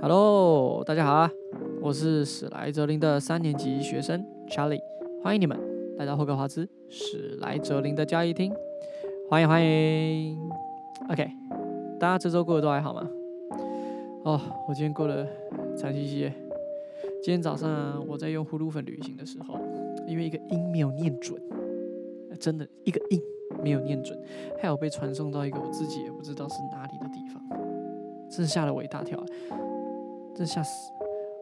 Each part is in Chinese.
Hello，大家好啊！我是史莱哲林的三年级学生 Charlie，欢迎你们来到霍格华兹史莱哲林的教育厅，欢迎欢迎。OK，大家这周过得都还好吗？哦，我今天过得惨兮兮。今天早上我在用呼噜粉旅行的时候，因为一个音没有念准，真的一个音没有念准，还有被传送到一个我自己也不知道是哪里的地方，真吓了我一大跳。真吓死！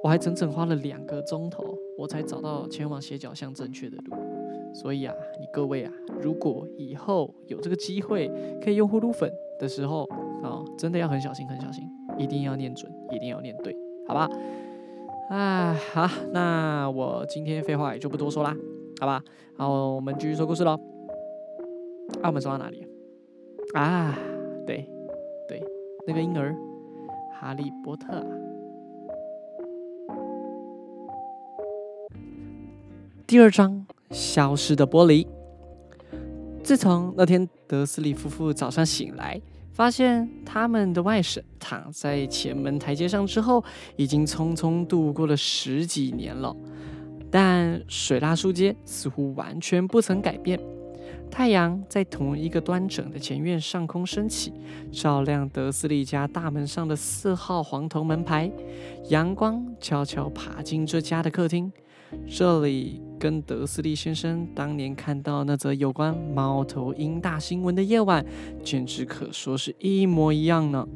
我还整整花了两个钟头，我才找到前往斜角巷正确的路。所以啊，你各位啊，如果以后有这个机会可以用呼噜粉的时候啊，真的要很小心，很小心，一定要念准，一定要念对，好吧？啊，好，那我今天废话也就不多说啦，好吧？好，我们继续说故事喽。啊，我们说到哪里？啊，对，对，那个婴儿，哈利波特。第二章：消失的玻璃。自从那天德斯里夫妇早上醒来，发现他们的外甥躺在前门台阶上之后，已经匆匆度过了十几年了。但水蜡树街似乎完全不曾改变。太阳在同一个端整的前院上空升起，照亮德斯里家大门上的四号黄铜门牌。阳光悄悄爬进这家的客厅。这里跟德斯利先生当年看到那则有关猫头鹰大新闻的夜晚，简直可说是一模一样呢。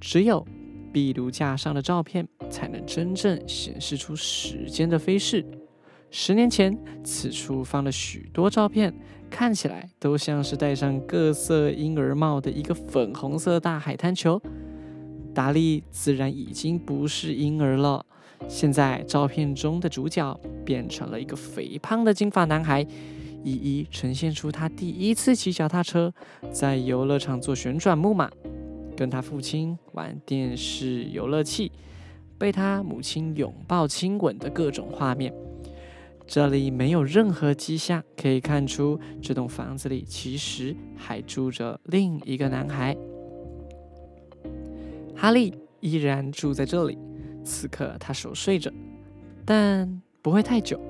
只有壁炉架上的照片，才能真正显示出时间的飞逝。十年前，此处放了许多照片，看起来都像是戴上各色婴儿帽的一个粉红色大海滩球。达利自然已经不是婴儿了。现在照片中的主角变成了一个肥胖的金发男孩，一一呈现出他第一次骑脚踏车，在游乐场做旋转木马，跟他父亲玩电视游乐器，被他母亲拥抱亲吻的各种画面。这里没有任何迹象可以看出这栋房子里其实还住着另一个男孩。哈利依然住在这里。此刻他熟睡着，但不会太久。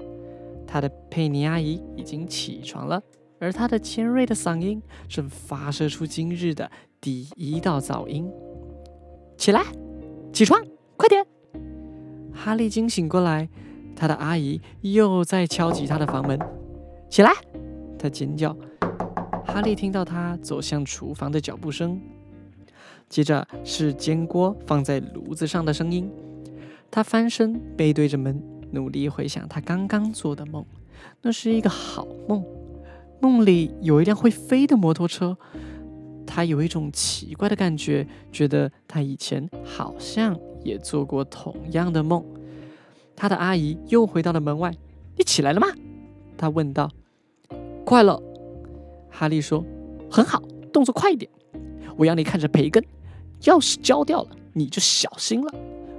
他的佩妮阿姨已经起床了，而他的尖锐的嗓音正发射出今日的第一道噪音。起来，起床，快点！哈利惊醒过来，他的阿姨又在敲击他的房门。起来！他尖叫。哈利听到他走向厨房的脚步声，接着是煎锅放在炉子上的声音。他翻身，背对着门，努力回想他刚刚做的梦。那是一个好梦，梦里有一辆会飞的摩托车。他有一种奇怪的感觉，觉得他以前好像也做过同样的梦。他的阿姨又回到了门外。“你起来了吗？”他问道。“快了。”哈利说。“很好，动作快一点。我要你看着培根，要是焦掉了，你就小心了。”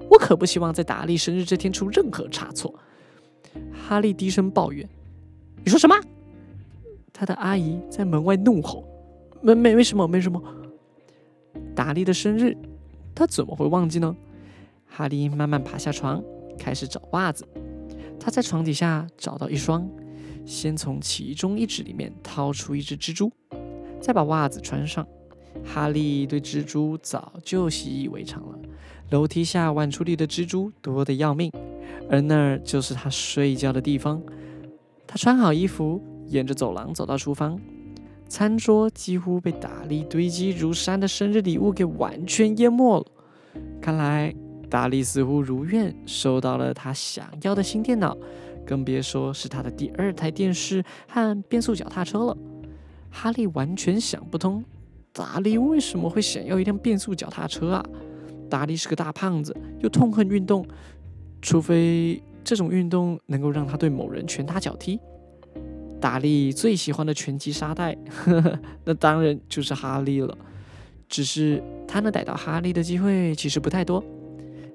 我可不希望在达利生日这天出任何差错。哈利低声抱怨：“你说什么？”他的阿姨在门外怒吼：“没没没什么，没什么。”达利的生日，他怎么会忘记呢？哈利慢慢爬下床，开始找袜子。他在床底下找到一双，先从其中一只里面掏出一只蜘蛛，再把袜子穿上。哈利对蜘蛛早就习以为常了。楼梯下碗橱里的蜘蛛多得要命，而那儿就是他睡觉的地方。他穿好衣服，沿着走廊走到厨房，餐桌几乎被达利堆积如山的生日礼物给完全淹没了。看来达利似乎如愿收到了他想要的新电脑，更别说是他的第二台电视和变速脚踏车了。哈利完全想不通，达利为什么会想要一辆变速脚踏车啊？达利是个大胖子，又痛恨运动，除非这种运动能够让他对某人拳打脚踢。达利最喜欢的拳击沙袋，那当然就是哈利了。只是他能逮到哈利的机会其实不太多。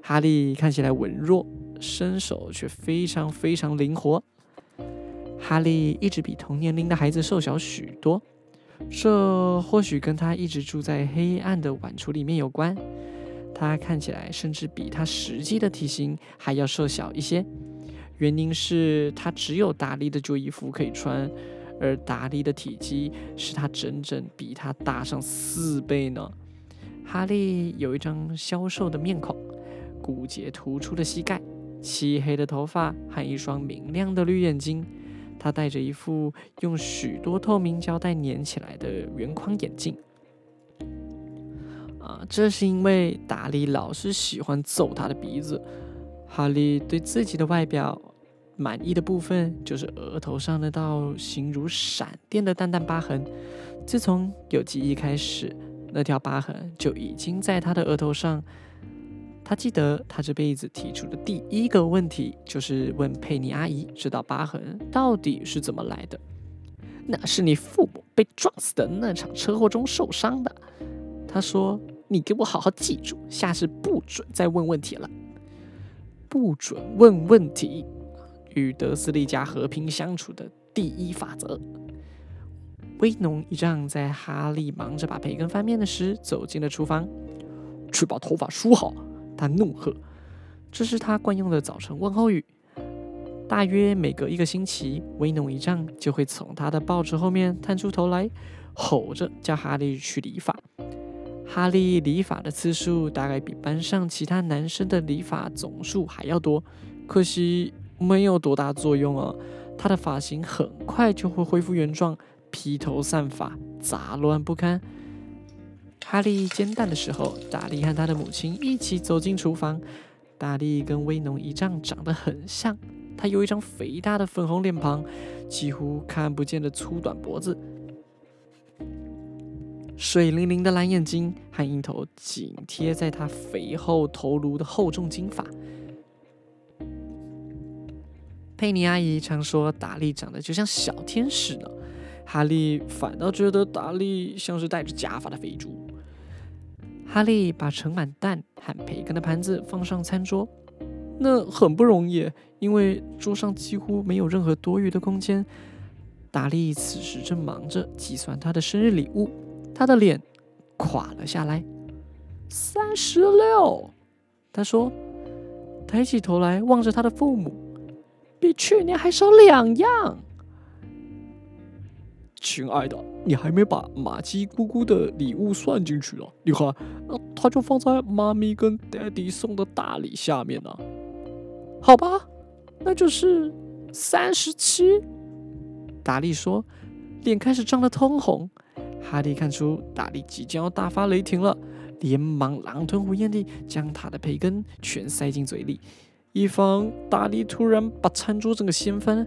哈利看起来文弱，身手却非常非常灵活。哈利一直比同年龄的孩子瘦小许多，这或许跟他一直住在黑暗的碗橱里面有关。他看起来甚至比他实际的体型还要瘦小一些。原因是他只有达利的旧衣服可以穿，而达利的体积是他整整比他大上四倍呢。哈利有一张消瘦的面孔，骨节突出的膝盖，漆黑的头发和一双明亮的绿眼睛。他戴着一副用许多透明胶带粘起来的圆框眼镜。啊，这是因为达利老是喜欢揍他的鼻子。哈利对自己的外表满意的部分，就是额头上那道形如闪电的淡淡疤痕。自从有记忆开始，那条疤痕就已经在他的额头上。他记得，他这辈子提出的第一个问题就是问佩妮阿姨，知道疤痕到底是怎么来的？那是你父母被撞死的那场车祸中受伤的。他说：“你给我好好记住，下次不准再问问题了。”不准问问题，与德斯利家和平相处的第一法则。威农一丈在哈利忙着把培根翻面的时，走进了厨房，去把头发梳好。他怒喝：“这是他惯用的早晨问候语。大约每隔一个星期，威农一丈就会从他的报纸后面探出头来，吼着叫哈利去理发。”哈利理发的次数大概比班上其他男生的理发总数还要多，可惜没有多大作用啊！他的发型很快就会恢复原状，披头散发，杂乱不堪。哈利煎蛋的时候，达利和他的母亲一起走进厨房。达利跟威农一丈长得很像，他有一张肥大的粉红脸庞，几乎看不见的粗短脖子。水灵灵的蓝眼睛和一头紧贴在他肥厚头颅的厚重金发。佩妮阿姨常说达利长得就像小天使呢，哈利反倒觉得达利像是戴着假发的肥猪。哈利把盛满蛋和培根的盘子放上餐桌，那很不容易，因为桌上几乎没有任何多余的空间。达利此时正忙着计算他的生日礼物。他的脸垮了下来，三十六。他说，抬起头来望着他的父母，比去年还少两样。亲爱的，你还没把玛姬姑姑的礼物算进去了。你看，他就放在妈咪跟爹地送的大礼下面呢。好吧，那就是三十七。达利说，脸开始涨得通红。哈利看出达利即将要大发雷霆了，连忙狼吞虎咽地将他的培根全塞进嘴里，以防达利突然把餐桌整个掀翻。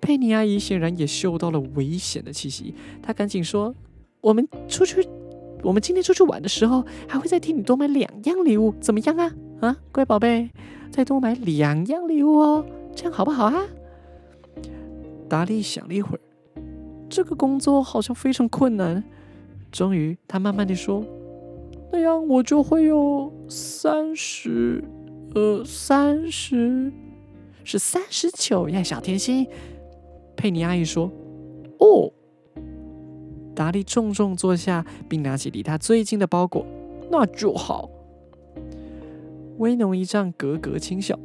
佩妮阿姨显然也嗅到了危险的气息，她赶紧说：“我们出去，我们今天出去玩的时候，还会再替你多买两样礼物，怎么样啊？啊，乖宝贝，再多买两样礼物哦，这样好不好啊？”达利想了一会儿。这个工作好像非常困难。终于，他慢慢地说：“那样我就会有三十，呃，三十，是三十九呀，小甜心。”佩妮阿姨说：“哦。”达利重重坐下，并拿起离他最近的包裹。“那就好。”威农一丈咯咯轻笑：“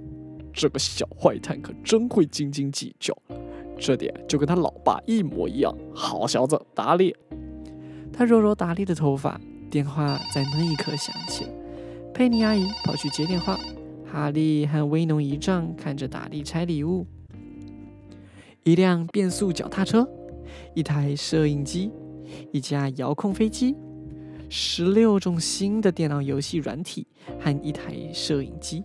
这个小坏蛋可真会斤斤计较。”这点就跟他老爸一模一样，好小子，达利。他揉揉达利的头发，电话在那一刻响起。佩妮阿姨跑去接电话。哈利和威农一丈看着达利拆礼物：一辆变速脚踏车，一台摄影机，一架遥控飞机，十六种新的电脑游戏软体和一台摄影机。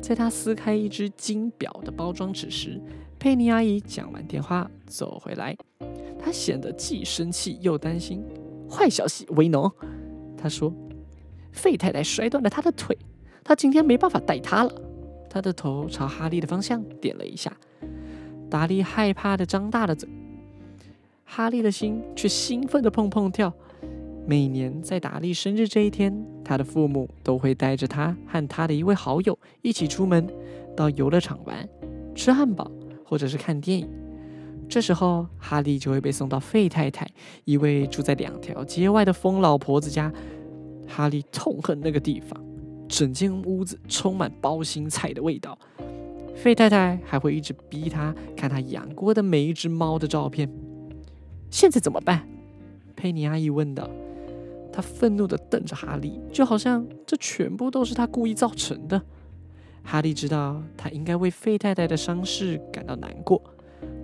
在他撕开一只金表的包装纸时，佩妮阿姨讲完电话走回来，她显得既生气又担心。坏消息，维农，她说：“费太太摔断了她的腿，她今天没办法带她了。”她的头朝哈利的方向点了一下。达利害怕的张大了嘴，哈利的心却兴奋的砰砰跳。每年在达利生日这一天，他的父母都会带着他和他的一位好友一起出门到游乐场玩，吃汉堡。或者是看电影，这时候哈利就会被送到费太太一位住在两条街外的疯老婆子家。哈利痛恨那个地方，整间屋子充满包心菜的味道。费太太还会一直逼他看他养过的每一只猫的照片。现在怎么办？佩妮阿姨问道。她愤怒地瞪着哈利，就好像这全部都是他故意造成的。哈利知道他应该为费太太的伤势感到难过，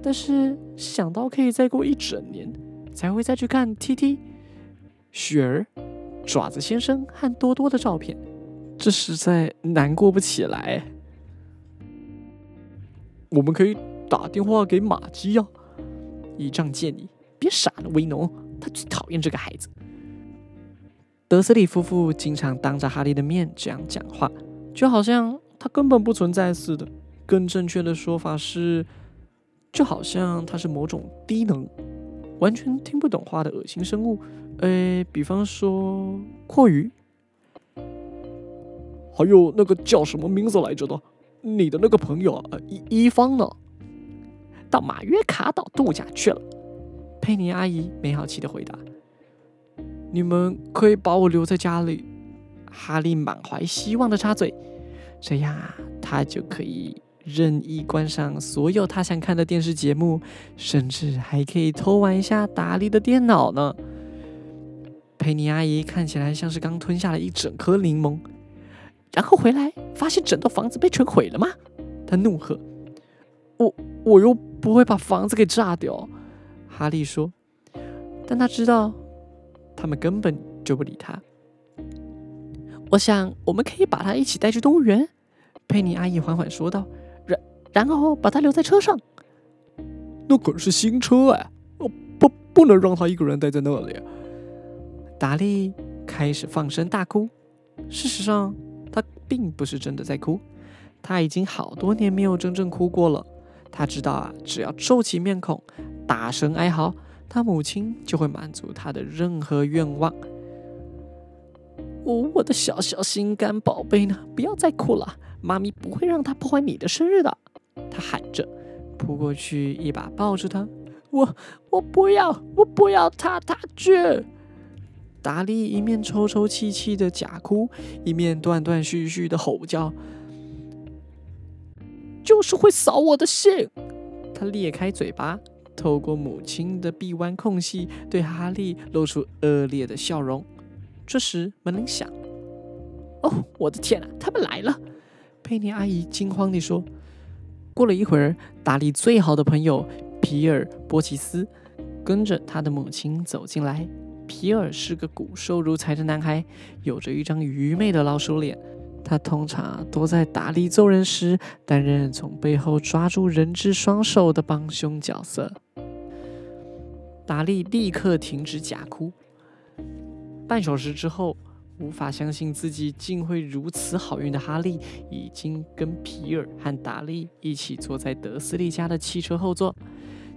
但是想到可以再过一整年才会再去看 T T、雪儿、爪子先生和多多的照片，这实在难过不起来。我们可以打电话给马基呀，姨丈建议。别傻了，威农，他最讨厌这个孩子。德斯里夫妇经常当着哈利的面这样讲话，就好像他根本不存在似的。更正确的说法是，就好像他是某种低能、完全听不懂话的恶心生物。诶，比方说阔鱼，还有那个叫什么名字来着的，你的那个朋友啊，伊伊方呢？到马约卡岛度假去了。佩妮阿姨没好气的回答。你们可以把我留在家里，哈利满怀希望的插嘴，这样他就可以任意观赏所有他想看的电视节目，甚至还可以偷玩一下达利的电脑呢。佩妮阿姨看起来像是刚吞下了一整颗柠檬，然后回来发现整栋房子被全毁了吗？她怒喝：“我我又不会把房子给炸掉。”哈利说，但他知道。他们根本就不理他。我想，我们可以把他一起带去动物园。”佩妮阿姨缓缓说道，“然然后把他留在车上。那可是新车哎，哦不，不能让他一个人待在那里。”达利开始放声大哭。事实上，他并不是真的在哭，他已经好多年没有真正哭过了。他知道啊，只要皱起面孔，大声哀嚎。他母亲就会满足他的任何愿望。我我的小小心肝宝贝呢？不要再哭了，妈咪不会让他破坏你的生日的。他喊着，扑过去一把抱住他。我我不要，我不要他，他去。达利一面抽抽泣泣的假哭，一面断断续续的吼叫，就是会扫我的兴。他裂开嘴巴。透过母亲的臂弯空隙，对哈利露出恶劣的笑容。这时门铃响。哦，我的天啊，他们来了！佩妮阿姨惊慌地说。过了一会儿，达利最好的朋友皮尔波奇斯跟着他的母亲走进来。皮尔是个骨瘦如柴的男孩，有着一张愚昧的老鼠脸。他通常都在达利揍人时担任从背后抓住人质双手的帮凶角色。达利立刻停止假哭。半小时之后，无法相信自己竟会如此好运的哈利，已经跟皮尔和达利一起坐在德斯利家的汽车后座，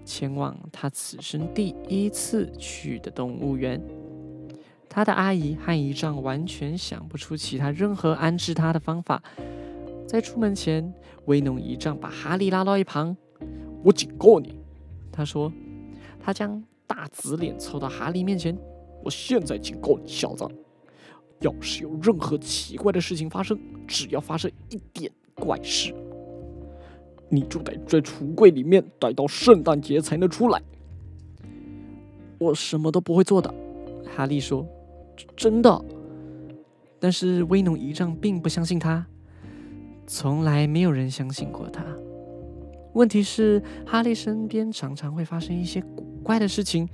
前往他此生第一次去的动物园。他的阿姨和姨丈完全想不出其他任何安置他的方法。在出门前，威农姨丈把哈利拉到一旁：“我警告你，”他说。他将。大紫脸凑到哈利面前，我现在警告你，小子，要是有任何奇怪的事情发生，只要发生一点怪事，你就得在橱柜里面待到圣诞节才能出来。我什么都不会做的，哈利说，真的。但是威农姨丈并不相信他，从来没有人相信过他。问题是，哈利身边常常会发生一些古怪的事情，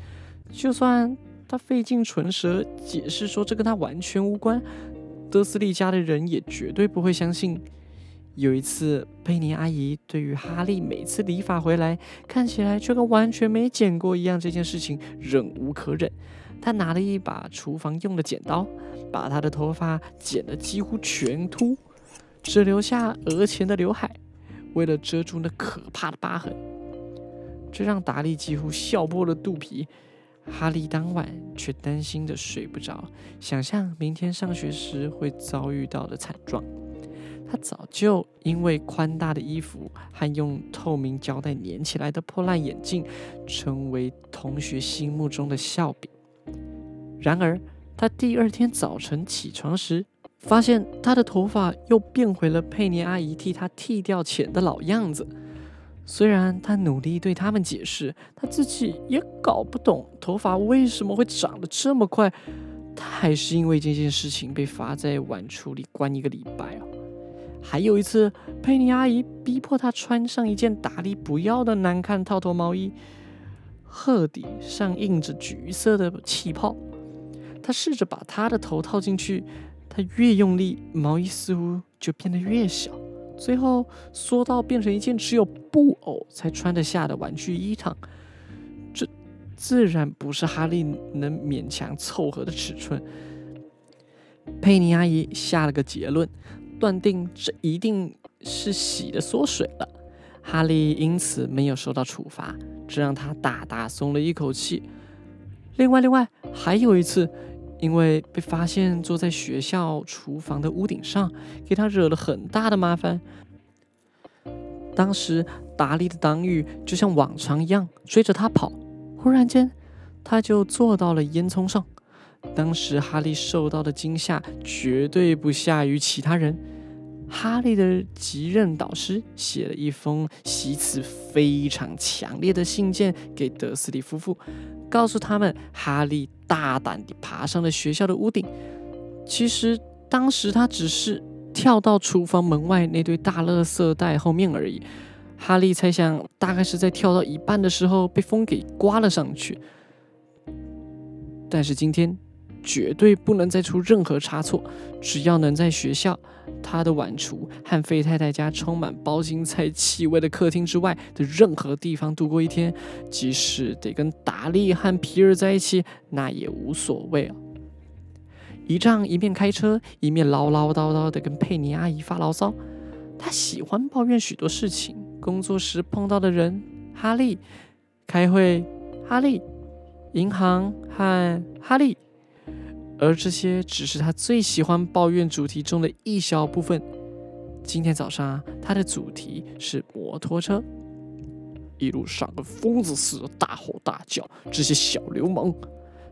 就算他费尽唇舌解释说这跟他完全无关，德斯利家的人也绝对不会相信。有一次，佩妮阿姨对于哈利每次理发回来看起来就跟完全没剪过一样这件事情忍无可忍，她拿了一把厨房用的剪刀，把他的头发剪得几乎全秃，只留下额前的刘海。为了遮住那可怕的疤痕，这让达利几乎笑破了肚皮。哈利当晚却担心的睡不着，想象明天上学时会遭遇到的惨状。他早就因为宽大的衣服和用透明胶带粘起来的破烂眼镜，成为同学心目中的笑柄。然而，他第二天早晨起床时，发现他的头发又变回了佩妮阿姨替他剃掉前的老样子。虽然他努力对他们解释，他自己也搞不懂头发为什么会长得这么快。他还是因为这件事情被罚在碗橱里关一个礼拜哦。还有一次，佩妮阿姨逼迫他穿上一件达利不要的难看套头毛衣，褐底上印着橘色的气泡。他试着把他的头套进去，他越用力，毛衣似乎就变得越小，最后缩到变成一件只有布偶才穿得下的玩具衣裳。这自然不是哈利能勉强凑合的尺寸。佩妮阿姨下了个结论，断定这一定是洗的缩水了。哈利因此没有受到处罚，这让他大大松了一口气。另外，另外还有一次。因为被发现坐在学校厨房的屋顶上，给他惹了很大的麻烦。当时达利的党羽就像往常一样追着他跑，忽然间他就坐到了烟囱上。当时哈利受到的惊吓绝对不下于其他人。哈利的级任导师写了一封习词非常强烈的信件给德斯里夫妇，告诉他们哈利大胆地爬上了学校的屋顶。其实当时他只是跳到厨房门外那堆大垃圾袋后面而已。哈利猜想，大概是在跳到一半的时候被风给刮了上去。但是今天。绝对不能再出任何差错。只要能在学校、他的晚厨和费太太家充满包心菜气味的客厅之外的任何地方度过一天，即使得跟达利和皮尔在一起，那也无所谓啊。一丈一面开车，一面唠唠叨叨地跟佩妮阿姨发牢骚。他喜欢抱怨许多事情：工作时碰到的人，哈利；开会，哈利；银行和哈利。而这些只是他最喜欢抱怨主题中的一小部分。今天早上，他的主题是摩托车，一路上跟疯子似的大吼大叫。这些小流氓！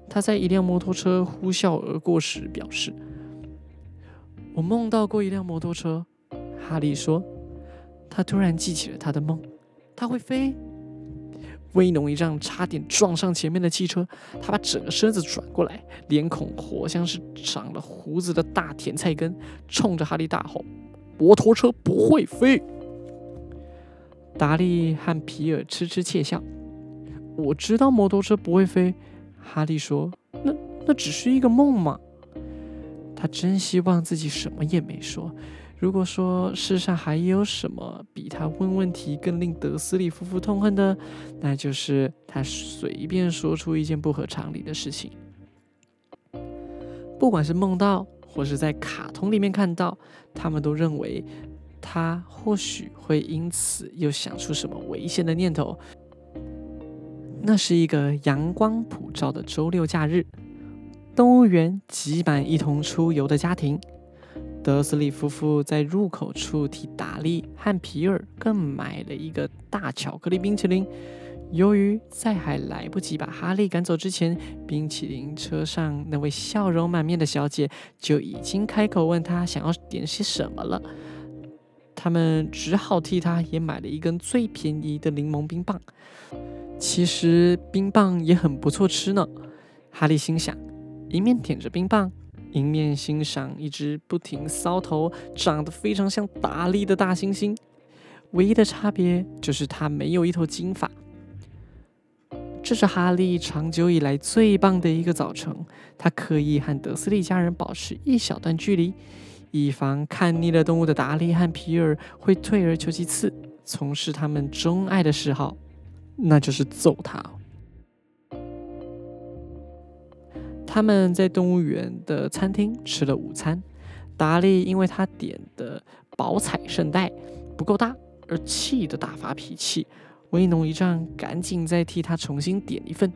他在一辆摩托车呼啸而过时表示：“我梦到过一辆摩托车。”哈利说：“他突然记起了他的梦，他会飞。”威农一丈差点撞上前面的汽车，他把整个身子转过来，脸孔活像是长了胡子的大甜菜根，冲着哈利大吼：“摩托车不会飞！”达利和皮尔痴痴窃笑。我知道摩托车不会飞，哈利说：“那那只是一个梦嘛。”他真希望自己什么也没说。如果说世上还有什么比他问问题更令德斯里夫妇痛恨的，那就是他随便说出一件不合常理的事情。不管是梦到，或是在卡通里面看到，他们都认为他或许会因此又想出什么危险的念头。那是一个阳光普照的周六假日，动物园挤满一同出游的家庭。德斯里夫妇在入口处替达利和皮尔更买了一个大巧克力冰淇淋。由于在还来不及把哈利赶走之前，冰淇淋车上那位笑容满面的小姐就已经开口问他想要点些什么了。他们只好替他也买了一根最便宜的柠檬冰棒。其实冰棒也很不错吃呢，哈利心想，一面舔着冰棒。迎面欣赏一只不停搔头、长得非常像达利的大猩猩，唯一的差别就是它没有一头金发。这是哈利长久以来最棒的一个早晨。他刻意和德斯利家人保持一小段距离，以防看腻了动物的达利和皮尔会退而求其次，从事他们钟爱的嗜好，那就是揍他。他们在动物园的餐厅吃了午餐。达利因为他点的宝彩圣代不够大而气得大发脾气。威农一丈赶紧再替他重新点一份，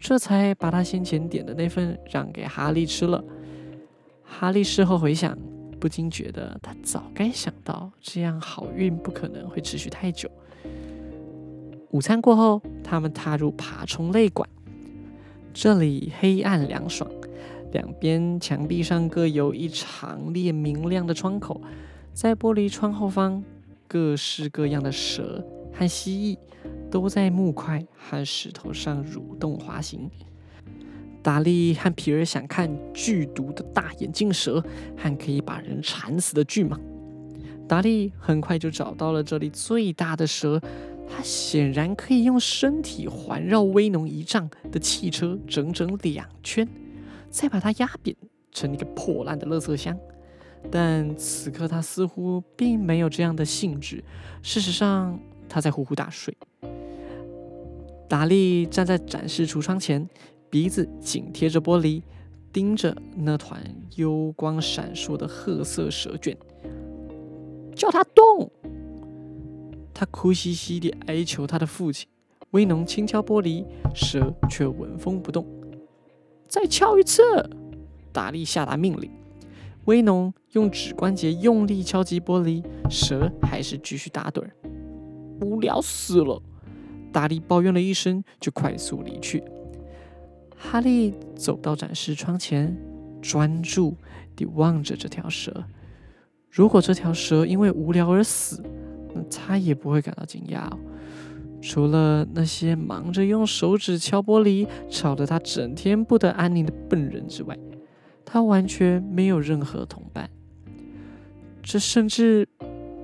这才把他先前点的那份让给哈利吃了。哈利事后回想，不禁觉得他早该想到这样好运不可能会持续太久。午餐过后，他们踏入爬虫类馆。这里黑暗凉爽，两边墙壁上各有一长列明亮的窗口，在玻璃窗后方，各式各样的蛇和蜥蜴都在木块和石头上蠕动滑行。达利和皮尔想看剧毒的大眼镜蛇和可以把人缠死的巨蟒。达利很快就找到了这里最大的蛇，它显然可以用身体环绕威农一丈的汽车整整两圈，再把它压扁成一个破烂的垃圾箱。但此刻他似乎并没有这样的兴致，事实上他在呼呼大睡。达利站在展示橱窗前，鼻子紧贴着玻璃，盯着那团幽光闪烁的褐色蛇卷。叫他动！他哭兮兮地哀求他的父亲。威农轻敲玻璃，蛇却纹风不动。再敲一次！达利下达命令。威农用指关节用力敲击玻璃，蛇还是继续打盹。无聊死了！达利抱怨了一声，就快速离去。哈利走到展示窗前，专注地望着这条蛇。如果这条蛇因为无聊而死，他也不会感到惊讶。除了那些忙着用手指敲玻璃、吵得他整天不得安宁的笨人之外，他完全没有任何同伴。这甚至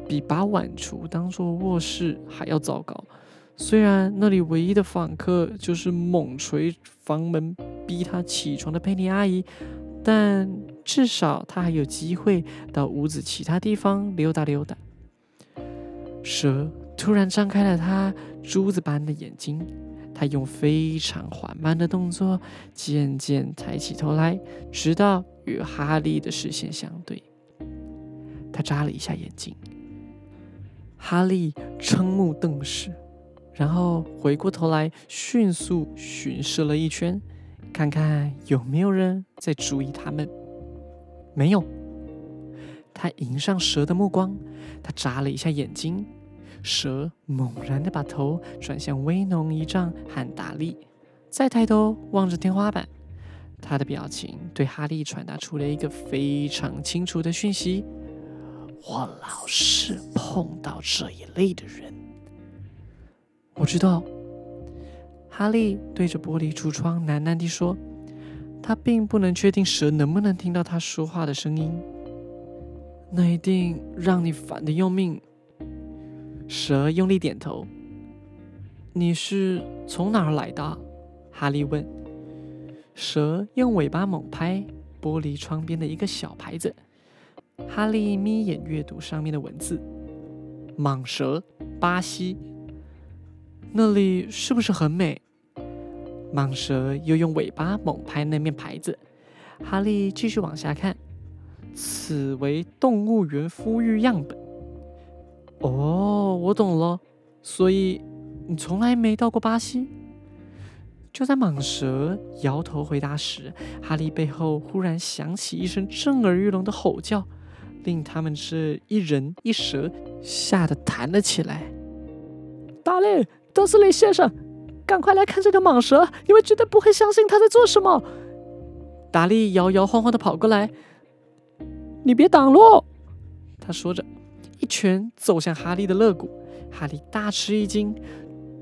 比把碗橱当做卧室还要糟糕。虽然那里唯一的访客就是猛捶房门逼他起床的佩妮阿姨。但至少他还有机会到屋子其他地方溜达溜达。蛇突然张开了它珠子般的眼睛，它用非常缓慢的动作渐渐抬起头来，直到与哈利的视线相对。他眨了一下眼睛，哈利瞠目瞪视，然后回过头来迅速巡视了一圈。看看有没有人在注意他们？没有。他迎上蛇的目光，他眨了一下眼睛，蛇猛然的把头转向威农一丈和达利，再抬头望着天花板。他的表情对哈利传达出了一个非常清楚的讯息：我老是碰到这一类的人。我知道。哈利对着玻璃橱窗喃喃地说：“他并不能确定蛇能不能听到他说话的声音。那一定让你烦得要命。”蛇用力点头。“你是从哪儿来的？”哈利问。蛇用尾巴猛拍玻璃窗边的一个小牌子。哈利眯眼阅读上面的文字：“蟒蛇，巴西。”那里是不是很美？蟒蛇又用尾巴猛拍那面牌子。哈利继续往下看，此为动物园孵育样本。哦，我懂了。所以你从来没到过巴西？就在蟒蛇摇头回答时，哈利背后忽然响起一声震耳欲聋的吼叫，令他们是一人一蛇吓得弹了起来。达利！德斯利先生，赶快来看这条蟒蛇！你们绝对不会相信他在做什么。达利摇摇晃晃的跑过来，你别挡路！他说着，一拳揍向哈利的肋骨。哈利大吃一惊，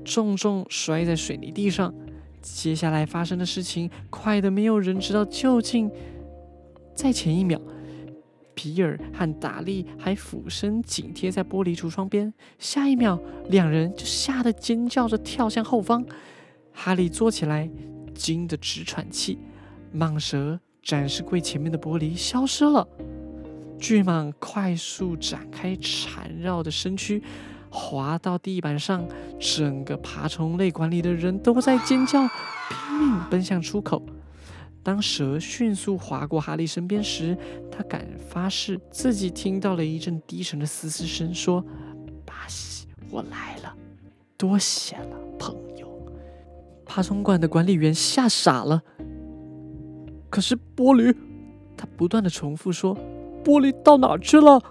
重重摔在水泥地上。接下来发生的事情快得没有人知道究竟。在前一秒。皮尔和达利还俯身紧贴在玻璃橱窗边，下一秒，两人就吓得尖叫着跳向后方。哈利坐起来，惊得直喘气。蟒蛇展示柜前面的玻璃消失了，巨蟒快速展开缠绕的身躯，滑到地板上。整个爬虫类馆里的人都在尖叫，拼命奔向出口。当蛇迅速划过哈利身边时，他敢发誓自己听到了一阵低沉的嘶嘶声，说：“巴西，我来了，多谢了，朋友。”爬虫馆的管理员吓傻了。可是玻璃，他不断的重复说：“玻璃到哪去了？”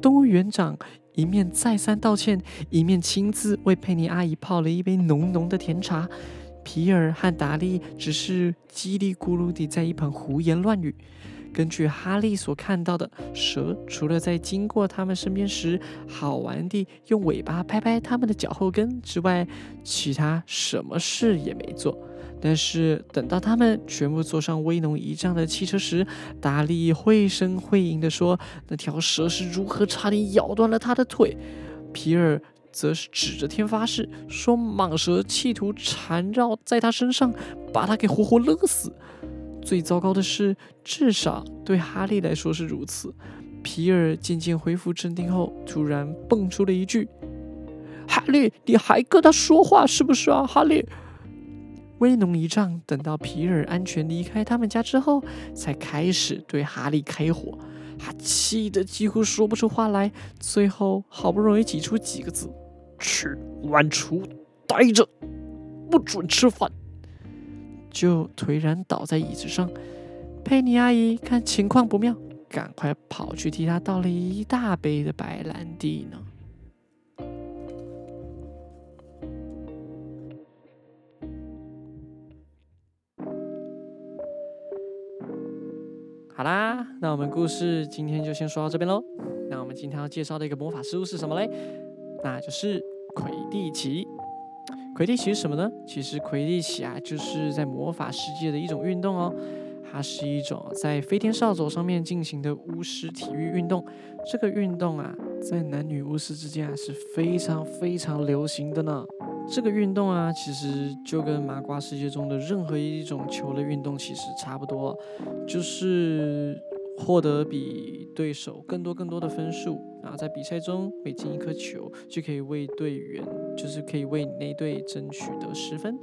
动物园长一面再三道歉，一面亲自为佩妮阿姨泡了一杯浓浓的甜茶。皮尔和达利只是叽里咕噜地在一旁胡言乱语。根据哈利所看到的，蛇除了在经过他们身边时好玩地用尾巴拍拍他们的脚后跟之外，其他什么事也没做。但是等到他们全部坐上威农一丈的汽车时，达利绘声绘影地说：“那条蛇是如何差点咬断了他的腿。”皮尔则是指着天发誓说：“蟒蛇企图缠绕在他身上，把他给活活勒死。”最糟糕的是，至少对哈利来说是如此。皮尔渐渐恢复镇定后，突然蹦出了一句：“哈利，你还跟他说话是不是啊？”哈利。威农一丈等到皮尔安全离开他们家之后，才开始对哈利开火。他气得几乎说不出话来，最后好不容易挤出几个字：“去晚厨待着，不准吃饭。”就颓然倒在椅子上。佩妮阿姨看情况不妙，赶快跑去替他倒了一大杯的白兰地呢。好啦，那我们故事今天就先说到这边喽。那我们今天要介绍的一个魔法事物是什么嘞？那就是魁地奇。魁地奇是什么呢？其实魁地奇啊，就是在魔法世界的一种运动哦。它是一种在飞天扫帚上面进行的巫师体育运动。这个运动啊，在男女巫师之间啊是非常非常流行的呢。这个运动啊，其实就跟麻瓜世界中的任何一种球类运动其实差不多，就是获得比对手更多更多的分数，然后在比赛中每进一颗球就可以为队员，就是可以为你那队争取得十分，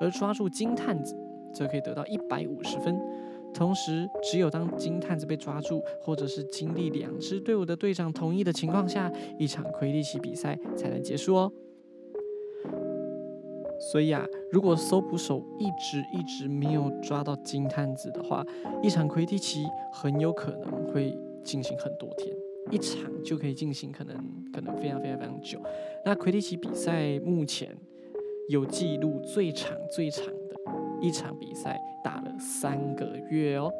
而抓住金探子则可以得到一百五十分。同时，只有当金探子被抓住，或者是经历两支队伍的队长同意的情况下，一场魁地奇比赛才能结束哦。所以啊，如果搜捕手一直一直没有抓到金探子的话，一场魁地奇很有可能会进行很多天，一场就可以进行可能可能非常非常非常久。那魁地奇比赛目前有记录最长最长的一场比赛打了三个月哦。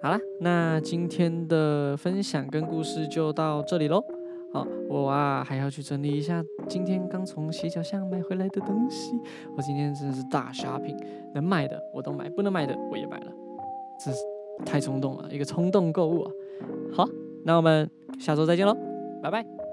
好了，那今天的分享跟故事就到这里喽。好，我啊还要去整理一下今天刚从斜角巷买回来的东西。我今天真的是大 shopping，能买的我都买，不能买的我也买了，真是太冲动了，一个冲动购物啊！好，那我们下周再见喽，拜拜。